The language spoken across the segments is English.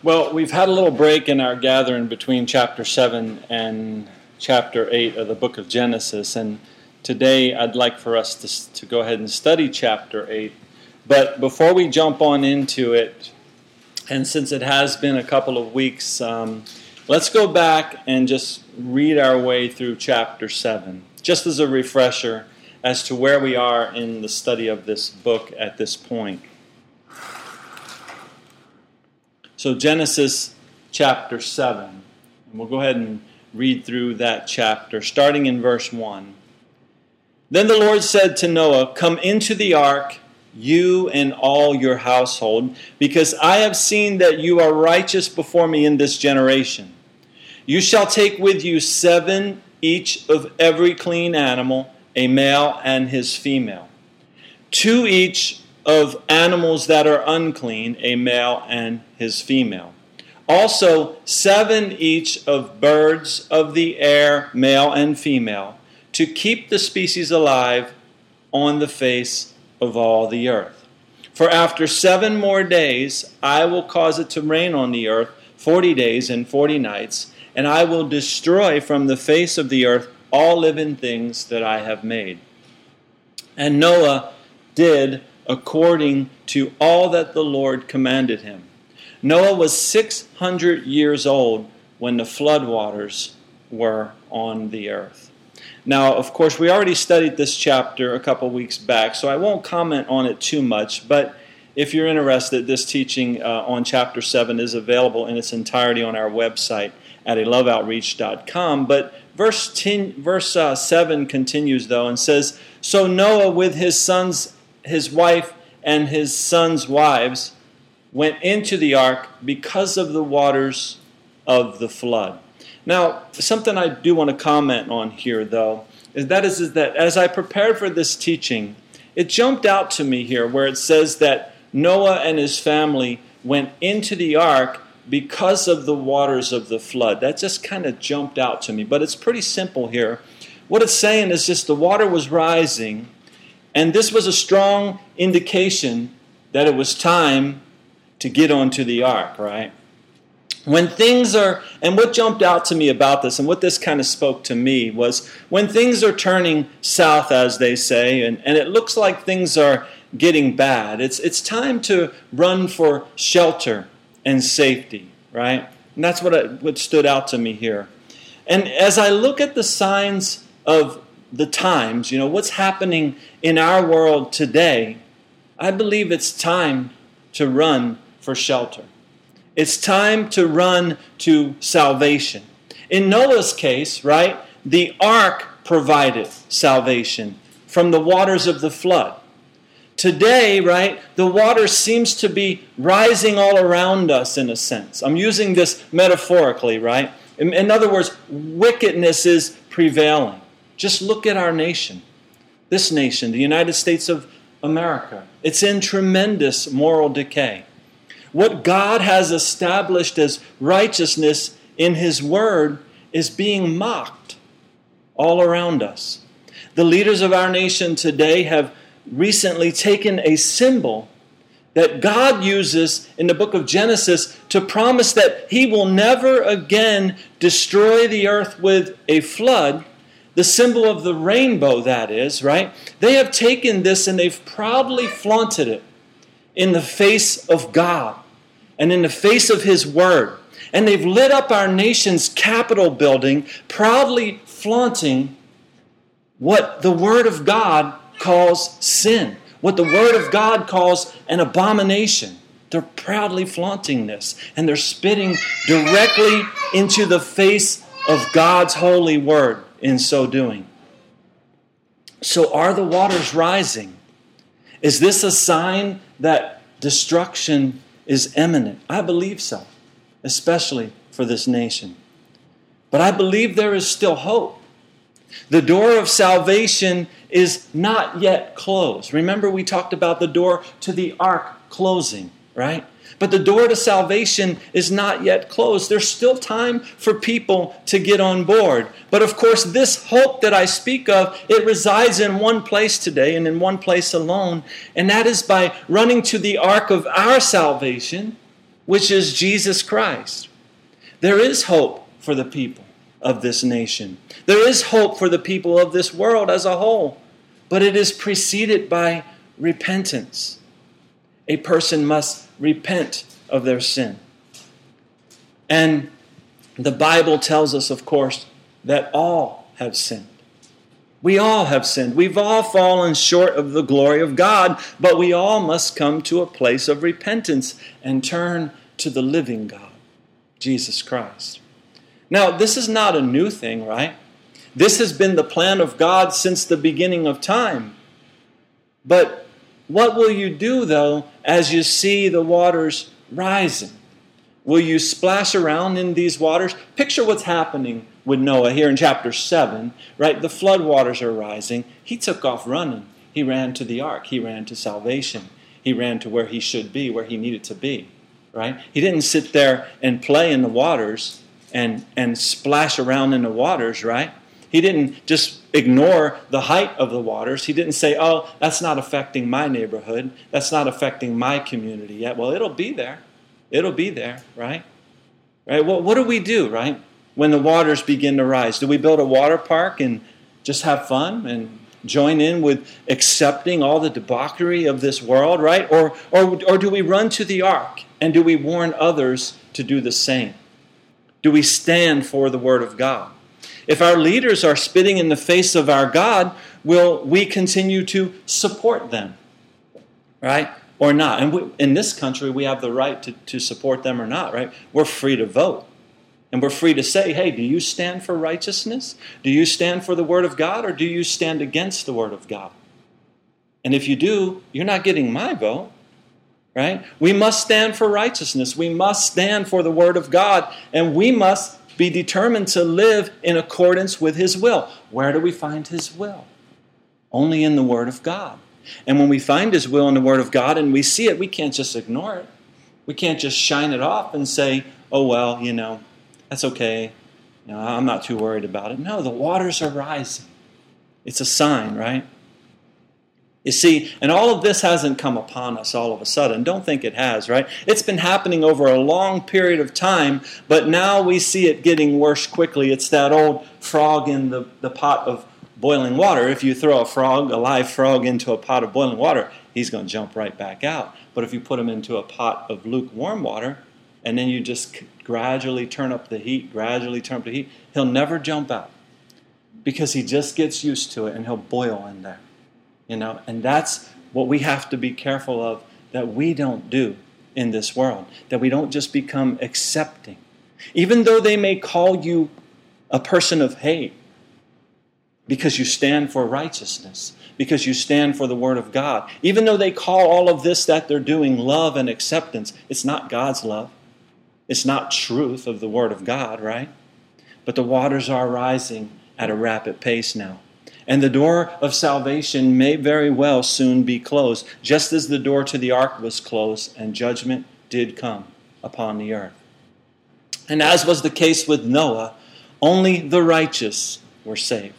Well, we've had a little break in our gathering between chapter 7 and chapter 8 of the book of Genesis, and today I'd like for us to, to go ahead and study chapter 8. But before we jump on into it, and since it has been a couple of weeks, um, let's go back and just read our way through chapter 7, just as a refresher as to where we are in the study of this book at this point. So, Genesis chapter 7. And we'll go ahead and read through that chapter, starting in verse 1. Then the Lord said to Noah, Come into the ark, you and all your household, because I have seen that you are righteous before me in this generation. You shall take with you seven each of every clean animal, a male and his female, two each of animals that are unclean, a male and his female. Also, seven each of birds of the air, male and female, to keep the species alive on the face of all the earth. For after seven more days, I will cause it to rain on the earth forty days and forty nights, and I will destroy from the face of the earth all living things that I have made. And Noah did according to all that the Lord commanded him. Noah was 600 years old when the flood waters were on the earth. Now, of course, we already studied this chapter a couple weeks back, so I won't comment on it too much, but if you're interested, this teaching uh, on chapter 7 is available in its entirety on our website at aloveoutreach.com. But verse, 10, verse uh, 7 continues, though, and says, So Noah with his sons his wife and his sons' wives went into the ark because of the waters of the flood. Now, something I do want to comment on here, though, is that is, is that as I prepared for this teaching, it jumped out to me here where it says that Noah and his family went into the ark because of the waters of the flood. That just kind of jumped out to me, but it's pretty simple here. What it's saying is just the water was rising and this was a strong indication that it was time to get onto the ark, right? When things are, and what jumped out to me about this, and what this kind of spoke to me, was when things are turning south, as they say, and, and it looks like things are getting bad, it's, it's time to run for shelter and safety, right? And that's what, I, what stood out to me here. And as I look at the signs of the times, you know, what's happening in our world today, I believe it's time to run for shelter. It's time to run to salvation. In Noah's case, right, the ark provided salvation from the waters of the flood. Today, right, the water seems to be rising all around us in a sense. I'm using this metaphorically, right? In, in other words, wickedness is prevailing. Just look at our nation, this nation, the United States of America. It's in tremendous moral decay. What God has established as righteousness in His Word is being mocked all around us. The leaders of our nation today have recently taken a symbol that God uses in the book of Genesis to promise that He will never again destroy the earth with a flood, the symbol of the rainbow, that is, right? They have taken this and they've proudly flaunted it in the face of God and in the face of His Word. And they've lit up our nation's Capitol building, proudly flaunting what the Word of God calls sin, what the Word of God calls an abomination. They're proudly flaunting this, and they're spitting directly into the face of God's holy Word in so doing. So, are the waters rising? Is this a sign that destruction is imminent? I believe so, especially for this nation. But I believe there is still hope. The door of salvation is not yet closed. Remember, we talked about the door to the ark closing, right? But the door to salvation is not yet closed. There's still time for people to get on board. But of course, this hope that I speak of, it resides in one place today and in one place alone, and that is by running to the ark of our salvation, which is Jesus Christ. There is hope for the people of this nation. There is hope for the people of this world as a whole, but it is preceded by repentance. A person must repent of their sin. And the Bible tells us, of course, that all have sinned. We all have sinned. We've all fallen short of the glory of God, but we all must come to a place of repentance and turn to the living God, Jesus Christ. Now, this is not a new thing, right? This has been the plan of God since the beginning of time. But what will you do, though, as you see the waters rising? Will you splash around in these waters? Picture what's happening with Noah here in chapter 7, right? The flood waters are rising. He took off running. He ran to the ark, he ran to salvation, he ran to where he should be, where he needed to be, right? He didn't sit there and play in the waters and, and splash around in the waters, right? He didn't just ignore the height of the waters. He didn't say, oh, that's not affecting my neighborhood. That's not affecting my community yet. Well, it'll be there. It'll be there, right? Right? Well, what do we do, right? When the waters begin to rise? Do we build a water park and just have fun and join in with accepting all the debauchery of this world, right? Or, or, or do we run to the ark and do we warn others to do the same? Do we stand for the Word of God? If our leaders are spitting in the face of our God, will we continue to support them? Right? Or not? And we, in this country, we have the right to, to support them or not, right? We're free to vote. And we're free to say, hey, do you stand for righteousness? Do you stand for the Word of God or do you stand against the Word of God? And if you do, you're not getting my vote right? We must stand for righteousness. We must stand for the Word of God, and we must be determined to live in accordance with His will. Where do we find His will? Only in the Word of God. And when we find His will in the Word of God and we see it, we can't just ignore it. We can't just shine it off and say, oh, well, you know, that's okay. You know, I'm not too worried about it. No, the waters are rising. It's a sign, right? You see, and all of this hasn't come upon us all of a sudden. Don't think it has, right? It's been happening over a long period of time, but now we see it getting worse quickly. It's that old frog in the, the pot of boiling water. If you throw a frog, a live frog, into a pot of boiling water, he's going to jump right back out. But if you put him into a pot of lukewarm water, and then you just gradually turn up the heat, gradually turn up the heat, he'll never jump out because he just gets used to it and he'll boil in there. You know, and that's what we have to be careful of that we don't do in this world, that we don't just become accepting. Even though they may call you a person of hate because you stand for righteousness, because you stand for the Word of God, even though they call all of this that they're doing love and acceptance, it's not God's love. It's not truth of the Word of God, right? But the waters are rising at a rapid pace now. And the door of salvation may very well soon be closed, just as the door to the ark was closed and judgment did come upon the earth. And as was the case with Noah, only the righteous were saved.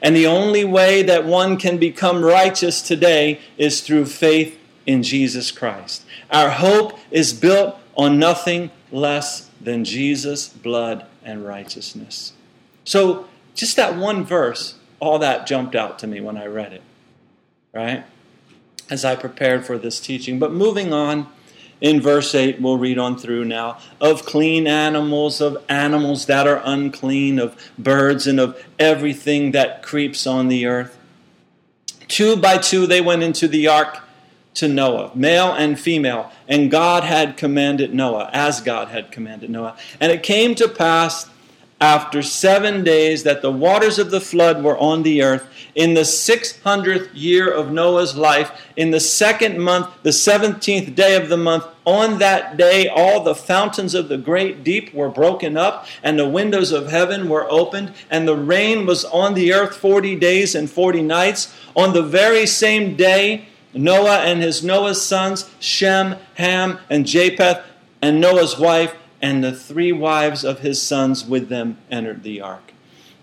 And the only way that one can become righteous today is through faith in Jesus Christ. Our hope is built on nothing less than Jesus' blood and righteousness. So, just that one verse all that jumped out to me when I read it, right? As I prepared for this teaching. But moving on, in verse 8, we'll read on through now of clean animals, of animals that are unclean, of birds, and of everything that creeps on the earth. Two by two they went into the ark to Noah, male and female, and God had commanded Noah, as God had commanded Noah. And it came to pass after seven days that the waters of the flood were on the earth, in the 600th year of Noah's life, in the second month, the 17th day of the month, on that day all the fountains of the great deep were broken up, and the windows of heaven were opened, and the rain was on the earth 40 days and 40 nights. On the very same day, Noah and his Noah's sons, Shem, Ham, and Japheth, and Noah's wife, and the three wives of his sons with them entered the ark.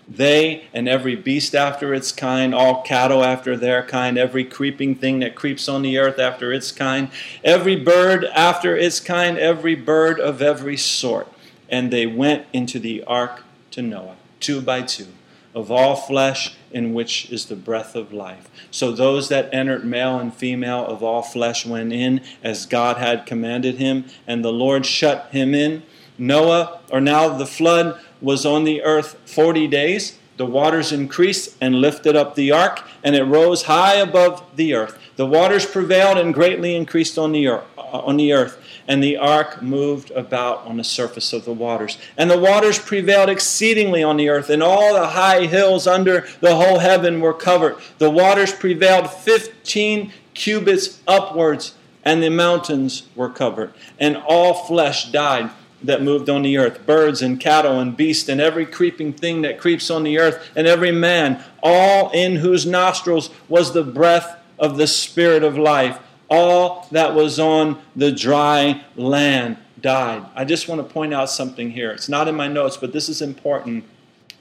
They and every beast after its kind, all cattle after their kind, every creeping thing that creeps on the earth after its kind, every bird after its kind, every bird of every sort. And they went into the ark to Noah, two by two, of all flesh in which is the breath of life. So those that entered, male and female of all flesh, went in as God had commanded him, and the Lord shut him in. Noah, or now the flood, was on the earth 40 days. The waters increased and lifted up the ark, and it rose high above the earth. The waters prevailed and greatly increased on the earth, uh, on the earth, and the ark moved about on the surface of the waters. And the waters prevailed exceedingly on the earth, and all the high hills under the whole heaven were covered. The waters prevailed 15 cubits upwards, and the mountains were covered. And all flesh died that moved on the earth birds and cattle and beasts and every creeping thing that creeps on the earth and every man, all in whose nostrils was the breath of the Spirit of life. All that was on the dry land died. I just want to point out something here. It's not in my notes, but this is important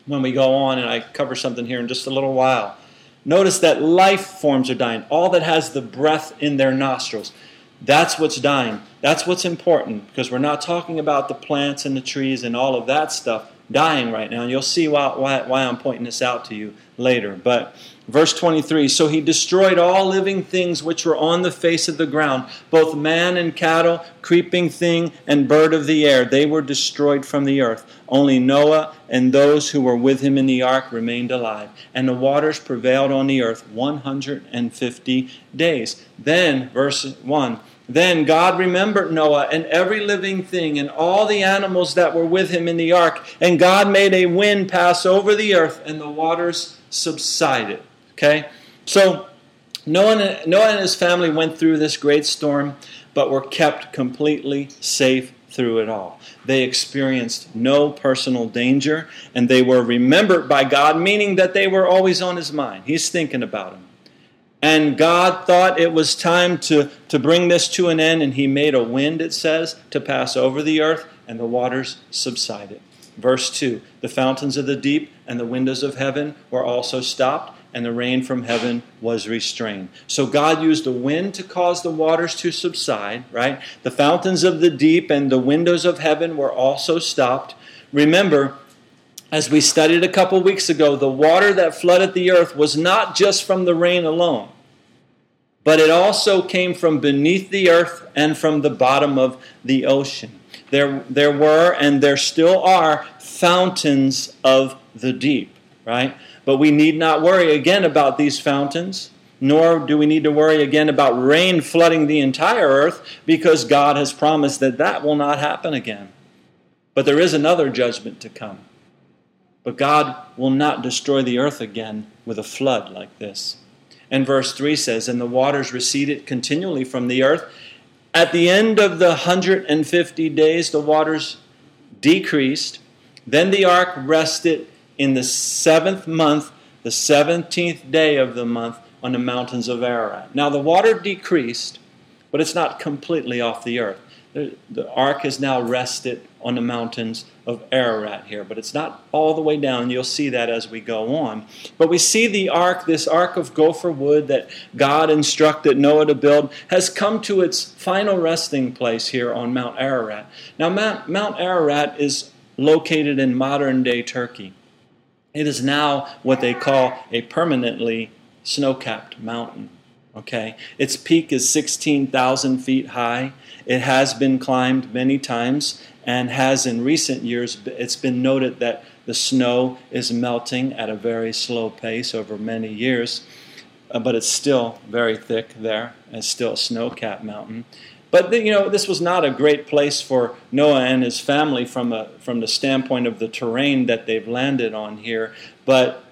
when we go on, and I cover something here in just a little while. Notice that life forms are dying, all that has the breath in their nostrils. That's what's dying. That's what's important because we're not talking about the plants and the trees and all of that stuff dying right now. You'll see why, why, why I'm pointing this out to you later. But verse 23 So he destroyed all living things which were on the face of the ground, both man and cattle, creeping thing, and bird of the air. They were destroyed from the earth. Only Noah and those who were with him in the ark remained alive. And the waters prevailed on the earth 150 days. Then, verse 1 then God remembered Noah and every living thing and all the animals that were with him in the ark. And God made a wind pass over the earth, and the waters subsided. Okay? So Noah and, Noah and his family went through this great storm, but were kept completely safe through it all. They experienced no personal danger, and they were remembered by God, meaning that they were always on his mind. He's thinking about them. And God thought it was time to, to bring this to an end, and He made a wind, it says, to pass over the earth, and the waters subsided. Verse 2 The fountains of the deep and the windows of heaven were also stopped, and the rain from heaven was restrained. So God used the wind to cause the waters to subside, right? The fountains of the deep and the windows of heaven were also stopped. Remember, as we studied a couple weeks ago, the water that flooded the earth was not just from the rain alone, but it also came from beneath the earth and from the bottom of the ocean. There, there were and there still are fountains of the deep, right? But we need not worry again about these fountains, nor do we need to worry again about rain flooding the entire earth because God has promised that that will not happen again. But there is another judgment to come. But God will not destroy the earth again with a flood like this. And verse 3 says, And the waters receded continually from the earth. At the end of the 150 days, the waters decreased. Then the ark rested in the seventh month, the 17th day of the month, on the mountains of Ararat. Now the water decreased, but it's not completely off the earth. The, the ark has now rested on the mountains of Ararat here, but it's not all the way down. You'll see that as we go on. But we see the ark, this ark of gopher wood that God instructed Noah to build, has come to its final resting place here on Mount Ararat. Now, Mount, Mount Ararat is located in modern day Turkey. It is now what they call a permanently snow capped mountain. Okay, its peak is 16,000 feet high. It has been climbed many times and has in recent years, it's been noted that the snow is melting at a very slow pace over many years, uh, but it's still very thick there. It's still a snow capped mountain. But you know, this was not a great place for Noah and his family from a, from the standpoint of the terrain that they've landed on here. But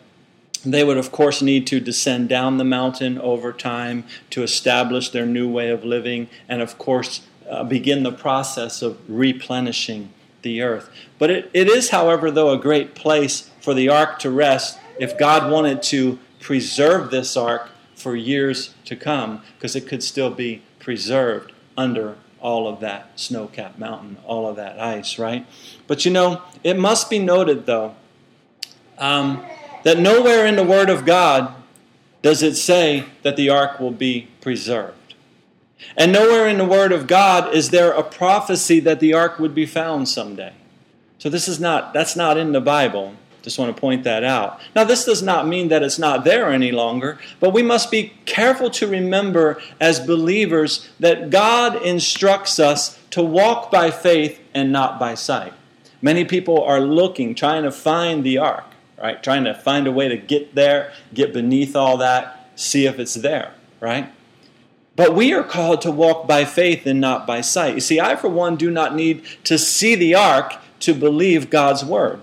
they would, of course, need to descend down the mountain over time to establish their new way of living, and of course, uh, begin the process of replenishing the earth. But it, it is, however, though, a great place for the ark to rest if God wanted to preserve this ark for years to come, because it could still be preserved under all of that snow capped mountain, all of that ice, right? But you know, it must be noted, though, um, that nowhere in the Word of God does it say that the ark will be preserved. And nowhere in the Word of God is there a prophecy that the ark would be found someday. So this is not that's not in the Bible. Just want to point that out. Now, this does not mean that it's not there any longer, but we must be careful to remember as believers that God instructs us to walk by faith and not by sight. Many people are looking, trying to find the ark, right? Trying to find a way to get there, get beneath all that, see if it's there, right? But we are called to walk by faith and not by sight. You see, I, for one, do not need to see the ark to believe God's word.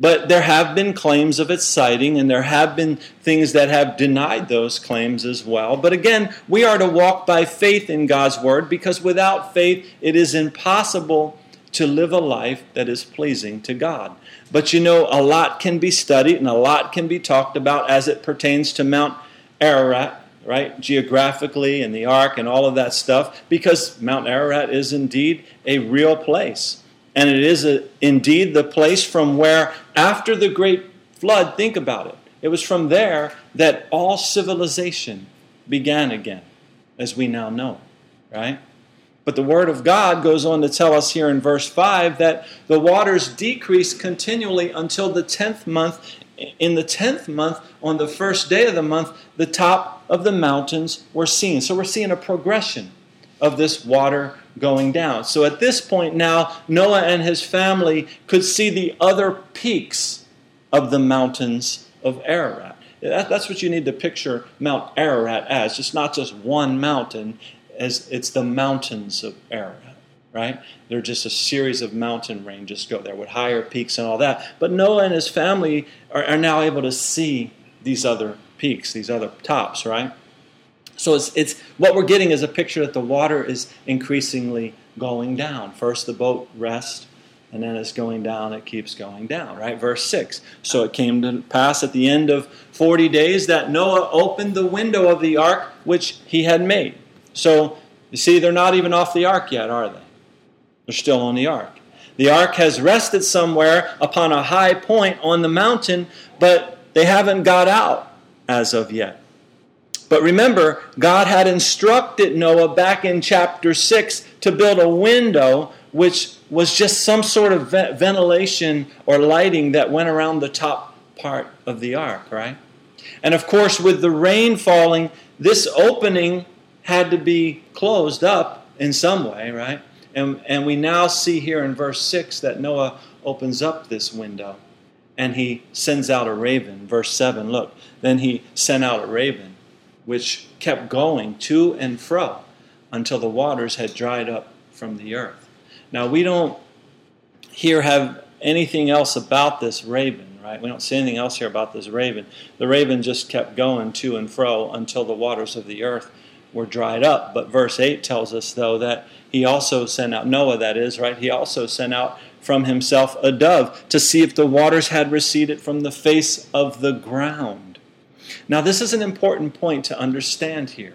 But there have been claims of its sighting, and there have been things that have denied those claims as well. But again, we are to walk by faith in God's Word because without faith, it is impossible to live a life that is pleasing to God. But you know, a lot can be studied and a lot can be talked about as it pertains to Mount Ararat, right? Geographically and the ark and all of that stuff, because Mount Ararat is indeed a real place. And it is a, indeed the place from where, after the great flood, think about it, it was from there that all civilization began again, as we now know, right? But the Word of God goes on to tell us here in verse 5 that the waters decreased continually until the 10th month. In the 10th month, on the first day of the month, the top of the mountains were seen. So we're seeing a progression of this water going down. So at this point now, Noah and his family could see the other peaks of the mountains of Ararat. that's what you need to picture Mount Ararat as. It's not just one mountain, as it's the mountains of Ararat, right? They're just a series of mountain ranges go there with higher peaks and all that. But Noah and his family are, are now able to see these other peaks, these other tops, right? So it's, it's what we're getting is a picture that the water is increasingly going down. First, the boat rests, and then it's going down, it keeps going down, right? Verse 6. So it came to pass at the end of 40 days that Noah opened the window of the ark which he had made. So you see, they're not even off the ark yet, are they? They're still on the ark. The ark has rested somewhere upon a high point on the mountain, but they haven't got out as of yet. But remember, God had instructed Noah back in chapter 6 to build a window which was just some sort of ventilation or lighting that went around the top part of the ark, right? And of course, with the rain falling, this opening had to be closed up in some way, right? And, and we now see here in verse 6 that Noah opens up this window and he sends out a raven. Verse 7, look, then he sent out a raven which kept going to and fro until the waters had dried up from the earth. Now, we don't here have anything else about this raven, right? We don't see anything else here about this raven. The raven just kept going to and fro until the waters of the earth were dried up. But verse 8 tells us, though, that he also sent out, Noah, that is, right? He also sent out from himself a dove to see if the waters had receded from the face of the ground. Now, this is an important point to understand here.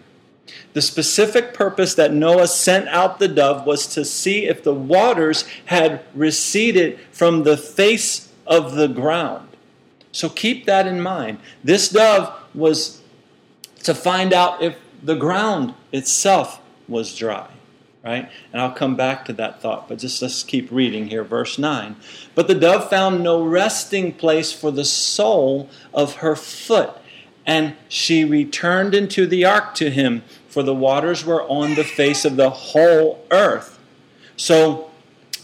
The specific purpose that Noah sent out the dove was to see if the waters had receded from the face of the ground. So keep that in mind. This dove was to find out if the ground itself was dry, right? And I'll come back to that thought, but just let's keep reading here, verse 9. But the dove found no resting place for the sole of her foot and she returned into the ark to him, for the waters were on the face of the whole earth. So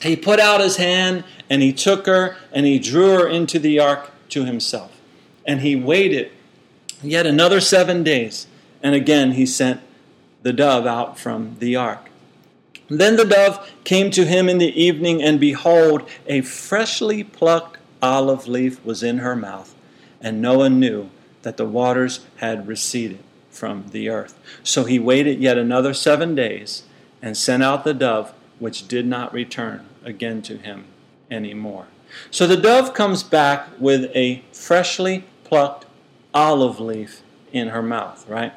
he put out his hand and he took her and he drew her into the ark to himself. And he waited yet another seven days. And again he sent the dove out from the ark. Then the dove came to him in the evening, and behold, a freshly plucked olive leaf was in her mouth. And Noah knew that the waters had receded from the earth. So he waited yet another seven days and sent out the dove, which did not return again to him any more. So the dove comes back with a freshly plucked olive leaf in her mouth, right?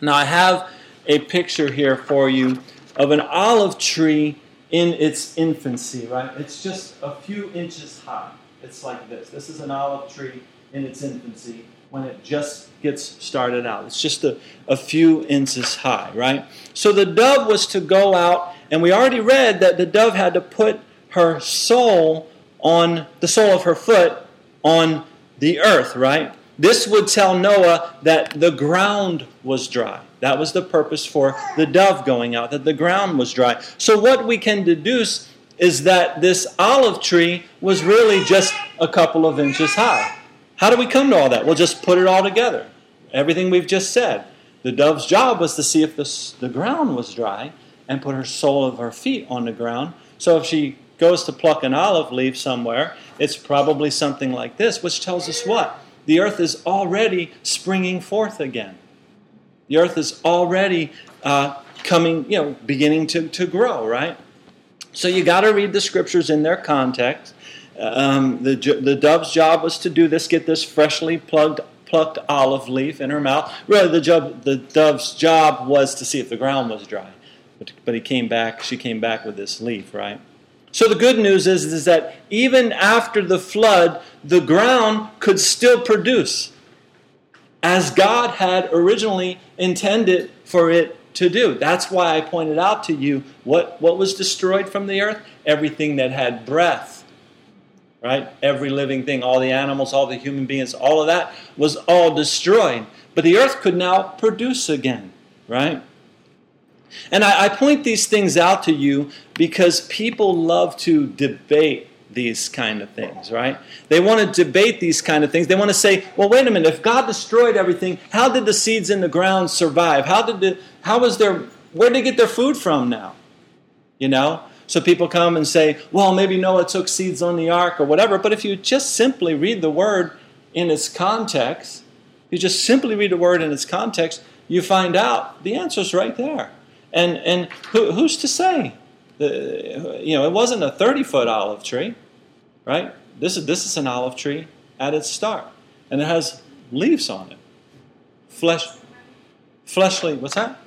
Now I have a picture here for you of an olive tree in its infancy, right? It's just a few inches high, it's like this. This is an olive tree in its infancy when it just gets started out. It's just a, a few inches high, right? So the dove was to go out, and we already read that the dove had to put her sole on the sole of her foot on the earth, right? This would tell Noah that the ground was dry. That was the purpose for the dove going out, that the ground was dry. So, what we can deduce is that this olive tree was really just a couple of inches high. How do we come to all that? We'll just put it all together. Everything we've just said. The dove's job was to see if the, the ground was dry and put her sole of her feet on the ground. So, if she goes to pluck an olive leaf somewhere, it's probably something like this, which tells us what? The earth is already springing forth again. The earth is already uh, coming, you know, beginning to, to grow, right? So you got to read the scriptures in their context. Um, the, the dove's job was to do this, get this freshly plugged, plucked olive leaf in her mouth. Really, the, job, the dove's job was to see if the ground was dry. But, but he came back, she came back with this leaf, right? So the good news is, is that even after the flood, the ground could still produce as God had originally intended for it to do. That's why I pointed out to you what, what was destroyed from the earth? Everything that had breath. Right? Every living thing, all the animals, all the human beings, all of that was all destroyed. But the earth could now produce again. Right? And I, I point these things out to you because people love to debate these kind of things, right? They want to debate these kind of things. They want to say, well, wait a minute, if God destroyed everything, how did the seeds in the ground survive? How did the, how was their, where did they get their food from now? You know? So people come and say, well, maybe Noah took seeds on the ark or whatever. But if you just simply read the word in its context, you just simply read the word in its context, you find out the answer's right there. And, and who, who's to say? The, you know, it wasn't a 30 foot olive tree, right? This is, this is an olive tree at its start. And it has leaves on it. Flesh, fleshly, what's that?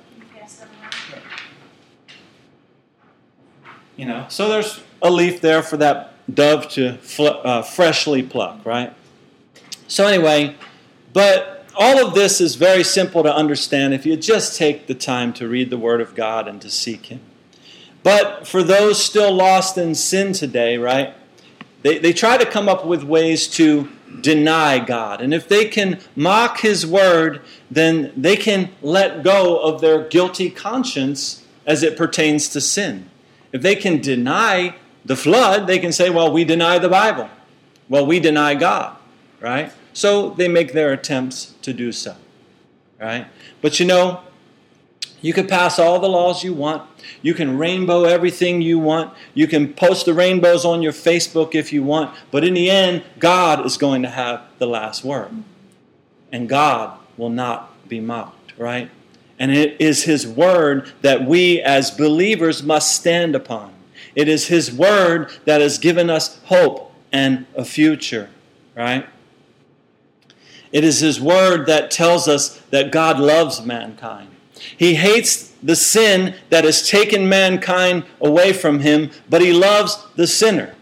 You know, so there's a leaf there for that dove to fl- uh, freshly pluck, right? So, anyway, but all of this is very simple to understand if you just take the time to read the Word of God and to seek Him. But for those still lost in sin today, right, they, they try to come up with ways to deny God. And if they can mock His Word, then they can let go of their guilty conscience as it pertains to sin. If they can deny the flood, they can say, well, we deny the Bible. Well, we deny God, right? So they make their attempts to do so. Right? But you know, you can pass all the laws you want. You can rainbow everything you want. You can post the rainbows on your Facebook if you want. But in the end, God is going to have the last word. And God will not be mocked, right? And it is His word that we as believers must stand upon. It is His word that has given us hope and a future, right? It is His Word that tells us that God loves mankind. He hates the sin that has taken mankind away from Him, but He loves the sinner.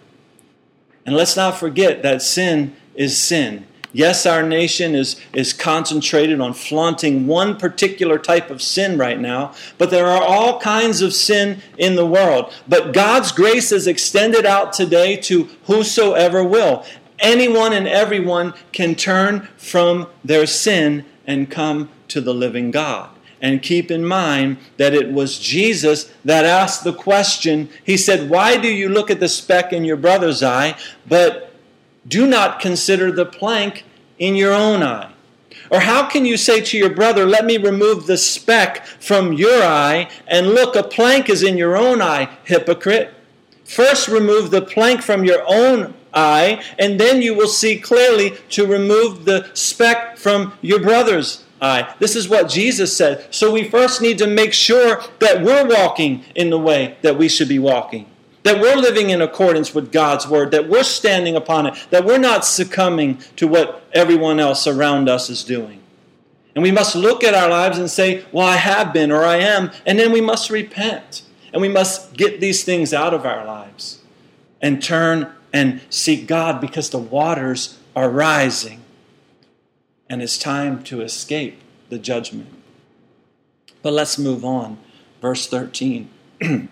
And let's not forget that sin is sin. Yes, our nation is, is concentrated on flaunting one particular type of sin right now, but there are all kinds of sin in the world. But God's grace is extended out today to whosoever will anyone and everyone can turn from their sin and come to the living God. And keep in mind that it was Jesus that asked the question. He said, Why do you look at the speck in your brother's eye, but do not consider the plank in your own eye? Or how can you say to your brother, Let me remove the speck from your eye, and look, a plank is in your own eye, hypocrite? First, remove the plank from your own eye, and then you will see clearly to remove the speck from your brother's eye. This is what Jesus said. So we first need to make sure that we're walking in the way that we should be walking. That we're living in accordance with God's word, that we're standing upon it, that we're not succumbing to what everyone else around us is doing. And we must look at our lives and say, Well, I have been or I am, and then we must repent. And we must get these things out of our lives and turn and seek God because the waters are rising and it's time to escape the judgment. But let's move on. Verse 13.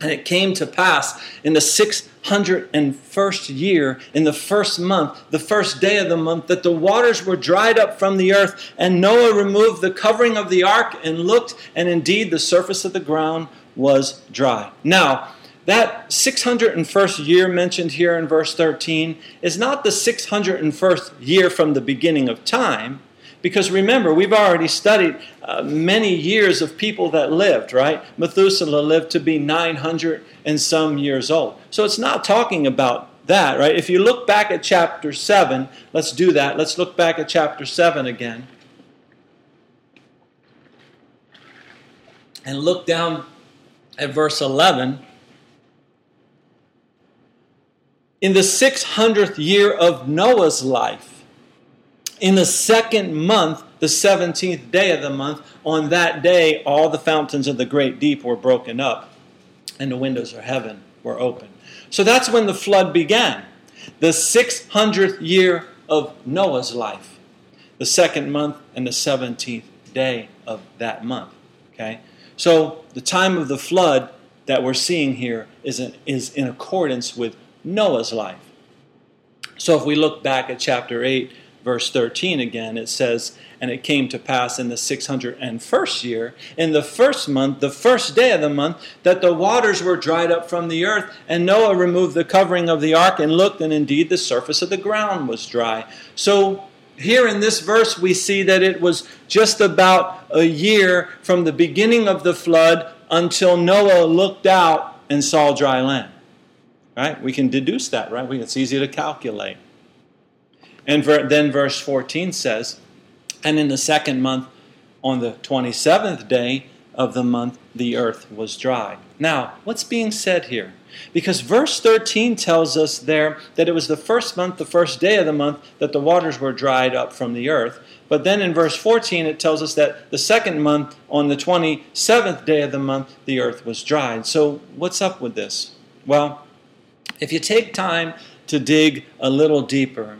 and it came to pass in the 601st year, in the first month, the first day of the month, that the waters were dried up from the earth, and Noah removed the covering of the ark and looked, and indeed the surface of the ground was dry. Now, that 601st year mentioned here in verse 13 is not the 601st year from the beginning of time, because remember, we've already studied uh, many years of people that lived, right? Methuselah lived to be 900 and some years old. So it's not talking about that, right? If you look back at chapter 7, let's do that. Let's look back at chapter 7 again. And look down at verse 11. in the 600th year of Noah's life, in the second month, the 17th day of the month, on that day, all the fountains of the great deep were broken up and the windows of heaven were open. So that's when the flood began. The 600th year of Noah's life, the second month and the 17th day of that month. Okay? So the time of the flood that we're seeing here is in, is in accordance with Noah's life. So if we look back at chapter 8, verse 13 again, it says, And it came to pass in the 601st year, in the first month, the first day of the month, that the waters were dried up from the earth, and Noah removed the covering of the ark and looked, and indeed the surface of the ground was dry. So here in this verse, we see that it was just about a year from the beginning of the flood until Noah looked out and saw dry land. Right? We can deduce that, right? It's easy to calculate. And then verse 14 says, And in the second month, on the 27th day of the month, the earth was dry. Now, what's being said here? Because verse 13 tells us there that it was the first month, the first day of the month, that the waters were dried up from the earth. But then in verse 14, it tells us that the second month, on the 27th day of the month, the earth was dried. So, what's up with this? Well, if you take time to dig a little deeper,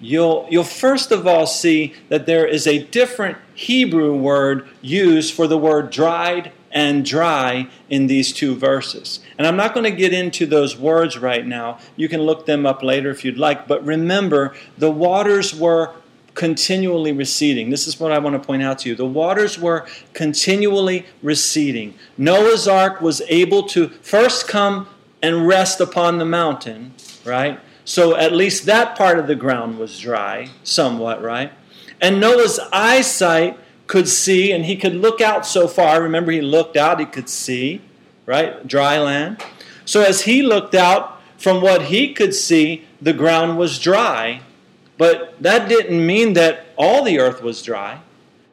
you'll, you'll first of all see that there is a different Hebrew word used for the word dried and dry in these two verses. And I'm not going to get into those words right now. You can look them up later if you'd like. But remember, the waters were continually receding. This is what I want to point out to you. The waters were continually receding. Noah's ark was able to first come and rest upon the mountain, right? So at least that part of the ground was dry, somewhat, right? And Noah's eyesight could see, and he could look out so far. Remember, he looked out, he could see, right? Dry land. So as he looked out, from what he could see, the ground was dry. But that didn't mean that all the earth was dry.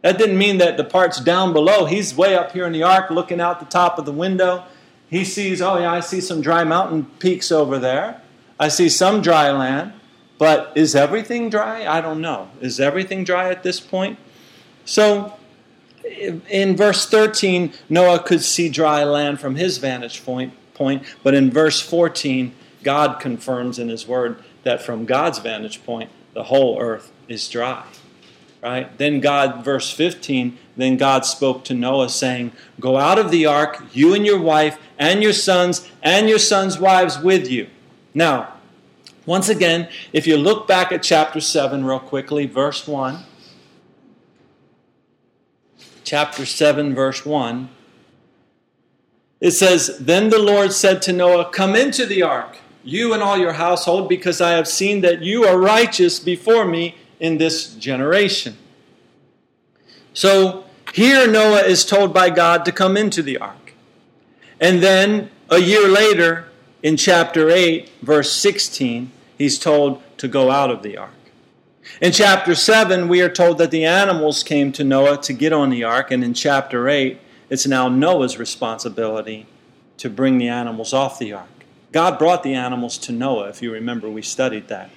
That didn't mean that the parts down below, he's way up here in the ark looking out the top of the window he sees, oh, yeah, I see some dry mountain peaks over there. I see some dry land. But is everything dry? I don't know. Is everything dry at this point? So, in verse 13, Noah could see dry land from his vantage point, point, but in verse 14, God confirms in his word that from God's vantage point, the whole earth is dry. Right? Then God, verse 15, then God spoke to Noah, saying, Go out of the ark, you and your wife, and your sons, and your sons' wives with you. Now, once again, if you look back at chapter 7 real quickly, verse 1. Chapter 7, verse 1. It says, Then the Lord said to Noah, Come into the ark, you and all your household, because I have seen that you are righteous before me in this generation. So here Noah is told by God to come into the ark. And then a year later, in chapter 8, verse 16, he's told to go out of the ark. In chapter 7, we are told that the animals came to Noah to get on the ark, and in chapter 8, it's now Noah's responsibility to bring the animals off the ark. God brought the animals to Noah, if you remember, we studied that.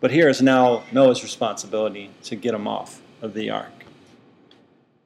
But here is now Noah's responsibility to get them off of the ark.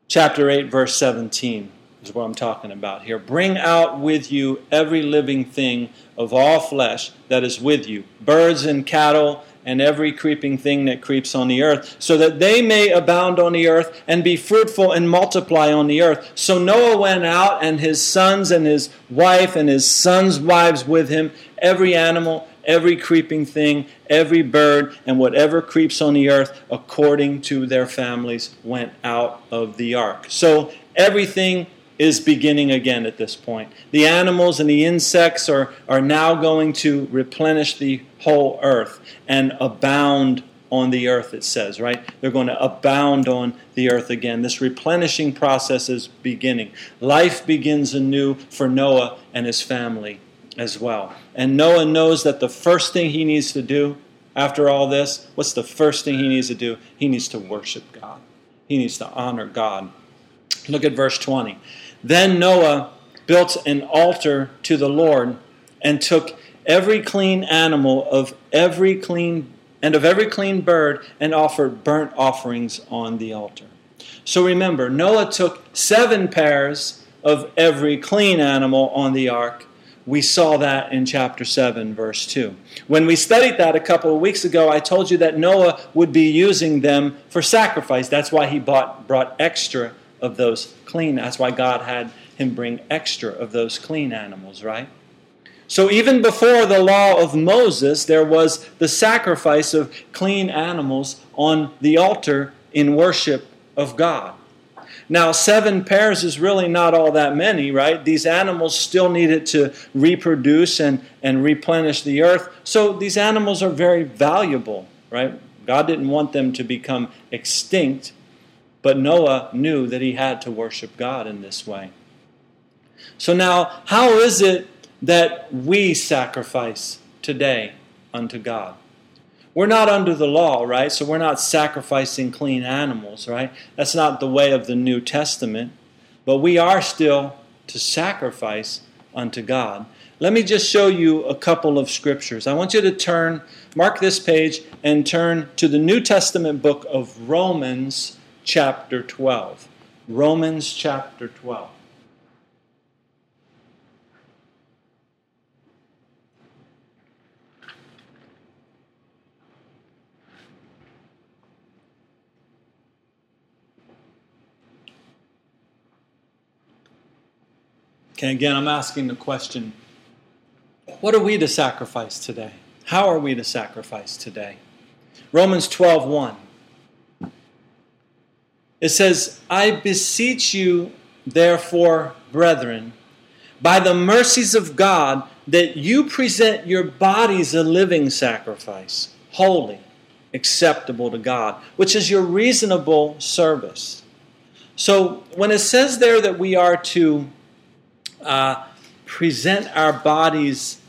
Chapter 8, verse 17. Is what I'm talking about here. Bring out with you every living thing of all flesh that is with you, birds and cattle and every creeping thing that creeps on the earth, so that they may abound on the earth and be fruitful and multiply on the earth. So Noah went out, and his sons and his wife and his sons' wives with him, every animal, every creeping thing, every bird, and whatever creeps on the earth, according to their families, went out of the ark. So everything is beginning again at this point. The animals and the insects are, are now going to replenish the whole earth and abound on the earth, it says, right? They're going to abound on the earth again. This replenishing process is beginning. Life begins anew for Noah and his family as well. And Noah knows that the first thing he needs to do after all this, what's the first thing he needs to do? He needs to worship God, he needs to honor God. Look at verse 20. Then Noah built an altar to the Lord and took every clean animal of every clean and of every clean bird and offered burnt offerings on the altar. So remember, Noah took seven pairs of every clean animal on the ark. We saw that in chapter 7, verse 2. When we studied that a couple of weeks ago, I told you that Noah would be using them for sacrifice. That's why he bought, brought extra of those clean. That's why God had him bring extra of those clean animals, right? So even before the law of Moses, there was the sacrifice of clean animals on the altar in worship of God. Now, seven pairs is really not all that many, right? These animals still needed to reproduce and, and replenish the earth. So these animals are very valuable, right? God didn't want them to become extinct but Noah knew that he had to worship God in this way. So now, how is it that we sacrifice today unto God? We're not under the law, right? So we're not sacrificing clean animals, right? That's not the way of the New Testament. But we are still to sacrifice unto God. Let me just show you a couple of scriptures. I want you to turn, mark this page, and turn to the New Testament book of Romans chapter 12. Romans chapter 12. Okay, again, I'm asking the question what are we to sacrifice today? How are we to sacrifice today? Romans 12 1. It says, I beseech you, therefore, brethren, by the mercies of God, that you present your bodies a living sacrifice, holy, acceptable to God, which is your reasonable service. So when it says there that we are to uh, present our bodies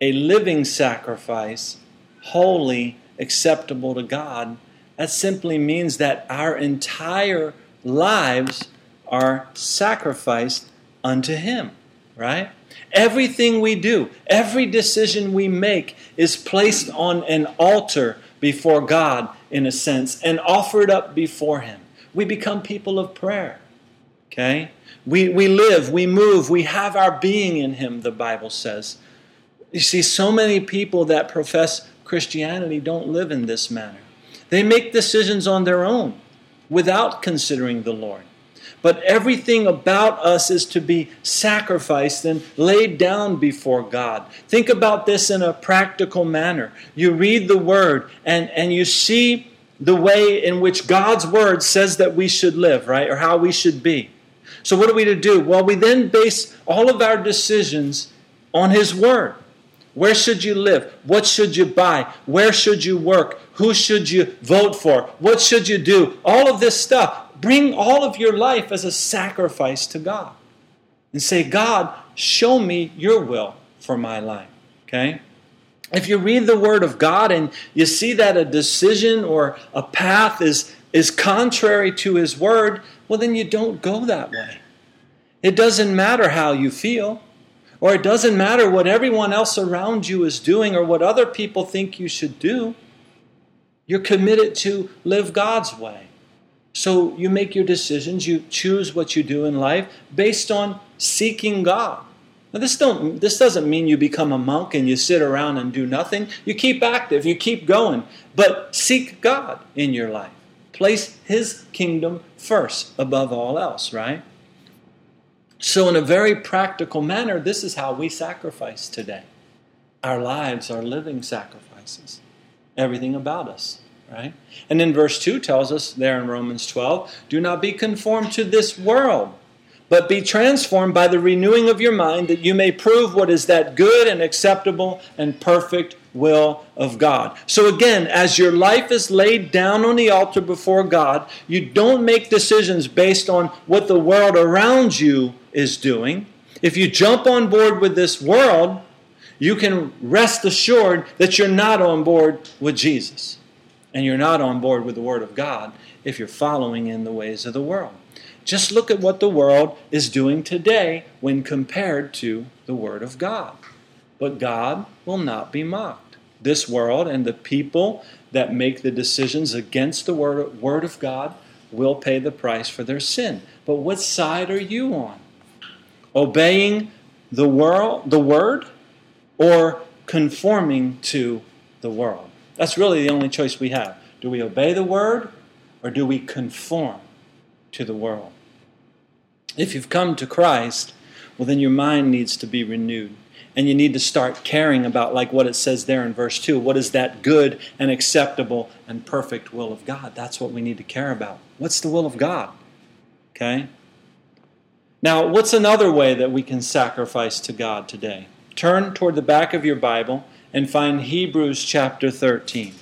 a living sacrifice, holy, acceptable to God, that simply means that our entire lives are sacrificed unto Him, right? Everything we do, every decision we make is placed on an altar before God, in a sense, and offered up before Him. We become people of prayer. Okay? We, we live, we move, we have our being in Him, the Bible says. You see, so many people that profess Christianity don't live in this manner. They make decisions on their own without considering the Lord. But everything about us is to be sacrificed and laid down before God. Think about this in a practical manner. You read the Word and, and you see the way in which God's Word says that we should live, right? Or how we should be. So, what are we to do? Well, we then base all of our decisions on His Word. Where should you live? What should you buy? Where should you work? Who should you vote for? What should you do? All of this stuff. Bring all of your life as a sacrifice to God. And say, God, show me your will for my life. Okay? If you read the Word of God and you see that a decision or a path is, is contrary to His Word, well, then you don't go that way. It doesn't matter how you feel. Or it doesn't matter what everyone else around you is doing or what other people think you should do. You're committed to live God's way. So you make your decisions, you choose what you do in life based on seeking God. Now, this, don't, this doesn't mean you become a monk and you sit around and do nothing. You keep active, you keep going, but seek God in your life. Place His kingdom first above all else, right? So, in a very practical manner, this is how we sacrifice today. Our lives are living sacrifices, everything about us, right? And then verse 2 tells us there in Romans 12 do not be conformed to this world but be transformed by the renewing of your mind that you may prove what is that good and acceptable and perfect will of God. So again, as your life is laid down on the altar before God, you don't make decisions based on what the world around you is doing. If you jump on board with this world, you can rest assured that you're not on board with Jesus. And you're not on board with the Word of God if you're following in the ways of the world. Just look at what the world is doing today when compared to the Word of God. But God will not be mocked. This world and the people that make the decisions against the Word, word of God will pay the price for their sin. But what side are you on? Obeying the world, the Word, or conforming to the world? That's really the only choice we have. Do we obey the Word or do we conform to the world. If you've come to Christ, well, then your mind needs to be renewed. And you need to start caring about, like what it says there in verse 2 what is that good and acceptable and perfect will of God? That's what we need to care about. What's the will of God? Okay? Now, what's another way that we can sacrifice to God today? Turn toward the back of your Bible and find Hebrews chapter 13.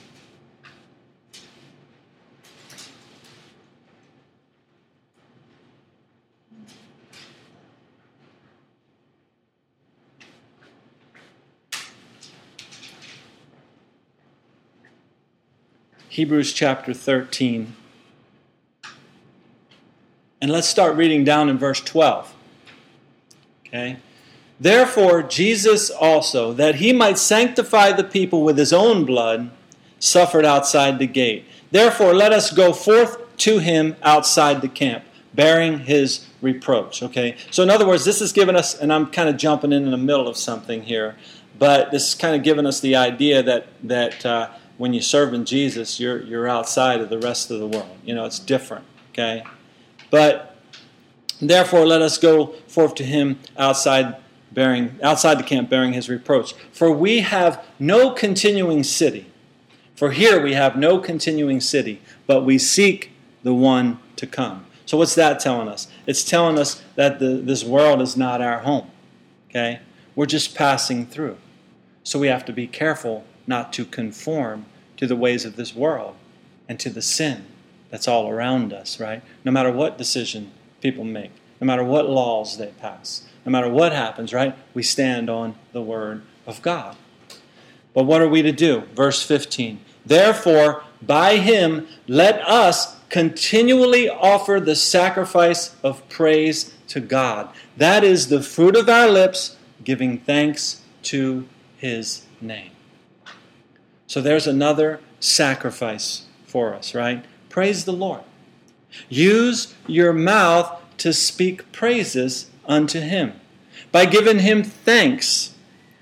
Hebrews chapter 13. And let's start reading down in verse 12. Okay? Therefore, Jesus also, that he might sanctify the people with his own blood, suffered outside the gate. Therefore, let us go forth to him outside the camp, bearing his reproach. Okay? So, in other words, this is giving us, and I'm kind of jumping in in the middle of something here, but this is kind of giving us the idea that, that uh, when you serve in Jesus, you're, you're outside of the rest of the world. You know, it's different, okay? But therefore, let us go forth to him outside bearing outside the camp bearing his reproach. For we have no continuing city. For here we have no continuing city but we seek the one to come. So what's that telling us? It's telling us that the, this world is not our home okay? We're just passing through. So we have to be careful not to conform to the ways of this world and to the sin that's all around us, right? No matter what decision people make, no matter what laws they pass, no matter what happens, right? We stand on the Word of God. But what are we to do? Verse 15. Therefore, by him, let us continually offer the sacrifice of praise to God. That is the fruit of our lips, giving thanks to his name. So there's another sacrifice for us, right? Praise the Lord. Use your mouth to speak praises unto Him by giving Him thanks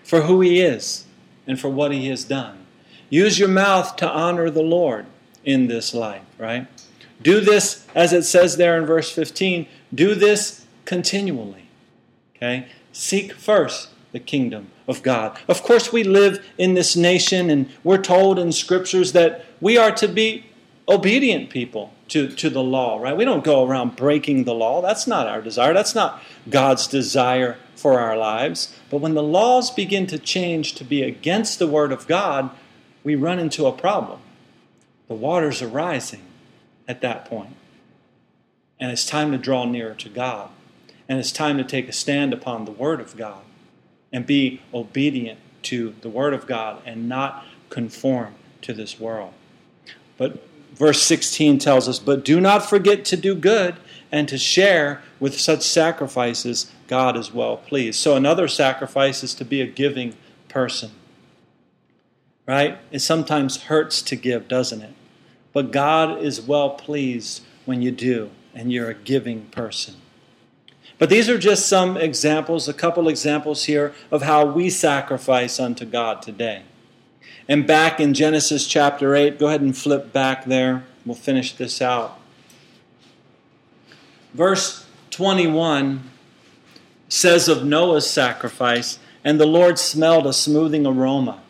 for who He is and for what He has done. Use your mouth to honor the Lord in this life, right? Do this, as it says there in verse 15, do this continually. Okay? Seek first the kingdom of God. Of course, we live in this nation, and we're told in scriptures that we are to be obedient people to, to the law, right? We don't go around breaking the law. That's not our desire. That's not God's desire for our lives. But when the laws begin to change to be against the Word of God, we run into a problem. The waters are rising at that point. And it's time to draw nearer to God. And it's time to take a stand upon the Word of God and be obedient to the Word of God and not conform to this world. But verse 16 tells us, But do not forget to do good and to share with such sacrifices God is well pleased. So another sacrifice is to be a giving person. Right? It sometimes hurts to give, doesn't it? But God is well pleased when you do, and you're a giving person. But these are just some examples, a couple examples here of how we sacrifice unto God today. And back in Genesis chapter 8, go ahead and flip back there. We'll finish this out. Verse 21 says of Noah's sacrifice, and the Lord smelled a smoothing aroma.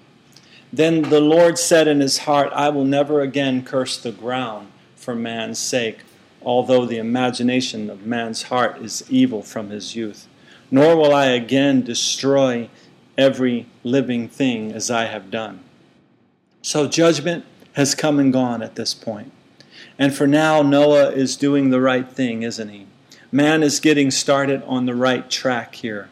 Then the Lord said in his heart, I will never again curse the ground for man's sake although the imagination of man's heart is evil from his youth. Nor will I again destroy every living thing as I have done. So judgment has come and gone at this point. And for now, Noah is doing the right thing, isn't he? Man is getting started on the right track here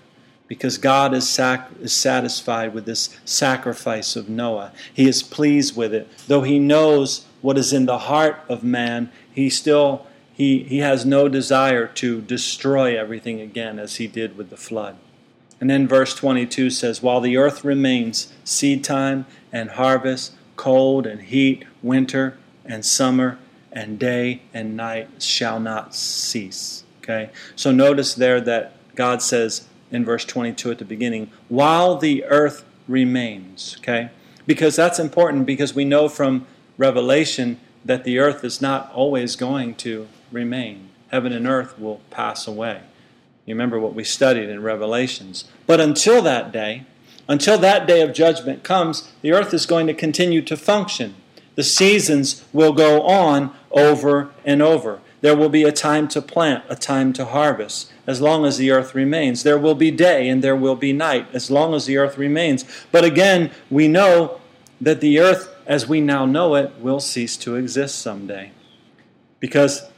because God is, sac- is satisfied with this sacrifice of Noah. He is pleased with it. Though he knows what is in the heart of man, he still he, he has no desire to destroy everything again as he did with the flood. And then verse 22 says, While the earth remains, seed time and harvest, cold and heat, winter and summer, and day and night shall not cease. Okay? So notice there that God says in verse 22 at the beginning, while the earth remains. Okay? Because that's important because we know from Revelation that the earth is not always going to remain. Heaven and earth will pass away. You remember what we studied in Revelations. But until that day, until that day of judgment comes, the earth is going to continue to function. The seasons will go on over and over. There will be a time to plant, a time to harvest, as long as the earth remains. There will be day and there will be night, as long as the earth remains. But again, we know that the earth, as we now know it, will cease to exist someday. Because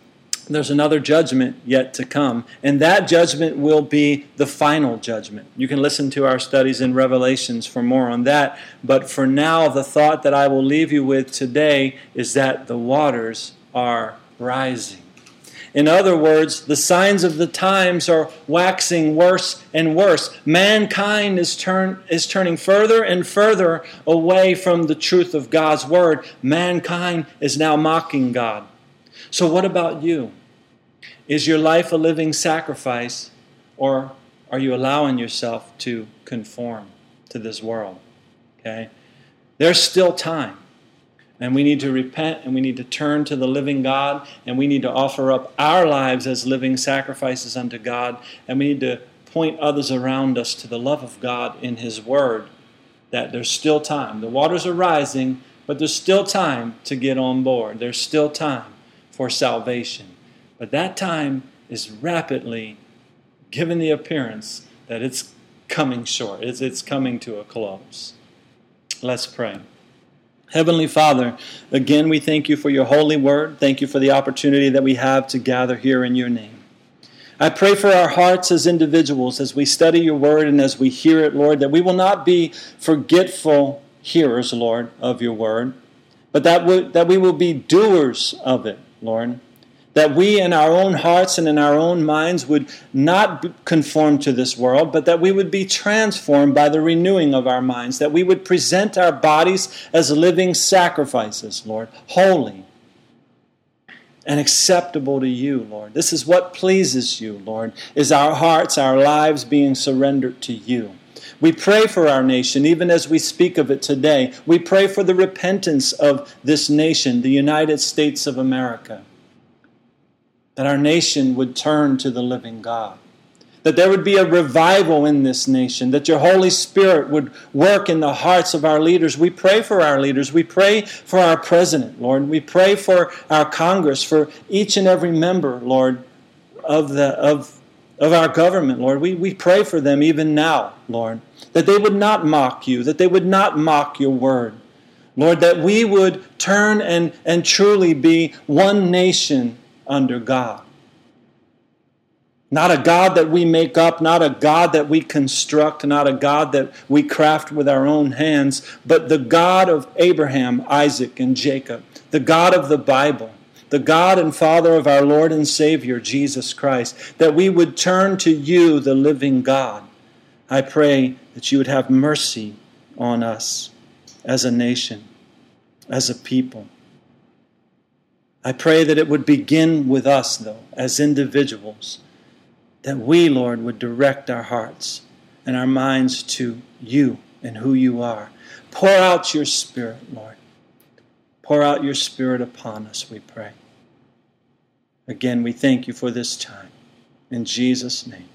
there's another judgment yet to come, and that judgment will be the final judgment. You can listen to our studies in Revelations for more on that, but for now, the thought that I will leave you with today is that the waters are rising. In other words, the signs of the times are waxing worse and worse. Mankind is, turn, is turning further and further away from the truth of God's word. Mankind is now mocking God. So, what about you? Is your life a living sacrifice, or are you allowing yourself to conform to this world? Okay? There's still time. And we need to repent and we need to turn to the living God and we need to offer up our lives as living sacrifices unto God and we need to point others around us to the love of God in His Word. That there's still time. The waters are rising, but there's still time to get on board. There's still time for salvation. But that time is rapidly given the appearance that it's coming short, it's, it's coming to a close. Let's pray. Heavenly Father, again we thank you for your holy word. Thank you for the opportunity that we have to gather here in your name. I pray for our hearts as individuals as we study your word and as we hear it, Lord, that we will not be forgetful hearers, Lord, of your word, but that we, that we will be doers of it, Lord that we in our own hearts and in our own minds would not conform to this world, but that we would be transformed by the renewing of our minds, that we would present our bodies as living sacrifices, Lord, holy and acceptable to you, Lord. This is what pleases you, Lord, is our hearts, our lives being surrendered to you. We pray for our nation, even as we speak of it today. We pray for the repentance of this nation, the United States of America that our nation would turn to the living God. That there would be a revival in this nation, that your Holy Spirit would work in the hearts of our leaders. We pray for our leaders. We pray for our president, Lord. We pray for our Congress, for each and every member, Lord, of, the, of, of our government, Lord. We, we pray for them even now, Lord, that they would not mock you, that they would not mock your word. Lord, that we would turn and, and truly be one nation under God. Not a God that we make up, not a God that we construct, not a God that we craft with our own hands, but the God of Abraham, Isaac, and Jacob, the God of the Bible, the God and Father of our Lord and Savior, Jesus Christ, that we would turn to you, the living God. I pray that you would have mercy on us as a nation, as a people. I pray that it would begin with us, though, as individuals, that we, Lord, would direct our hearts and our minds to you and who you are. Pour out your Spirit, Lord. Pour out your Spirit upon us, we pray. Again, we thank you for this time. In Jesus' name.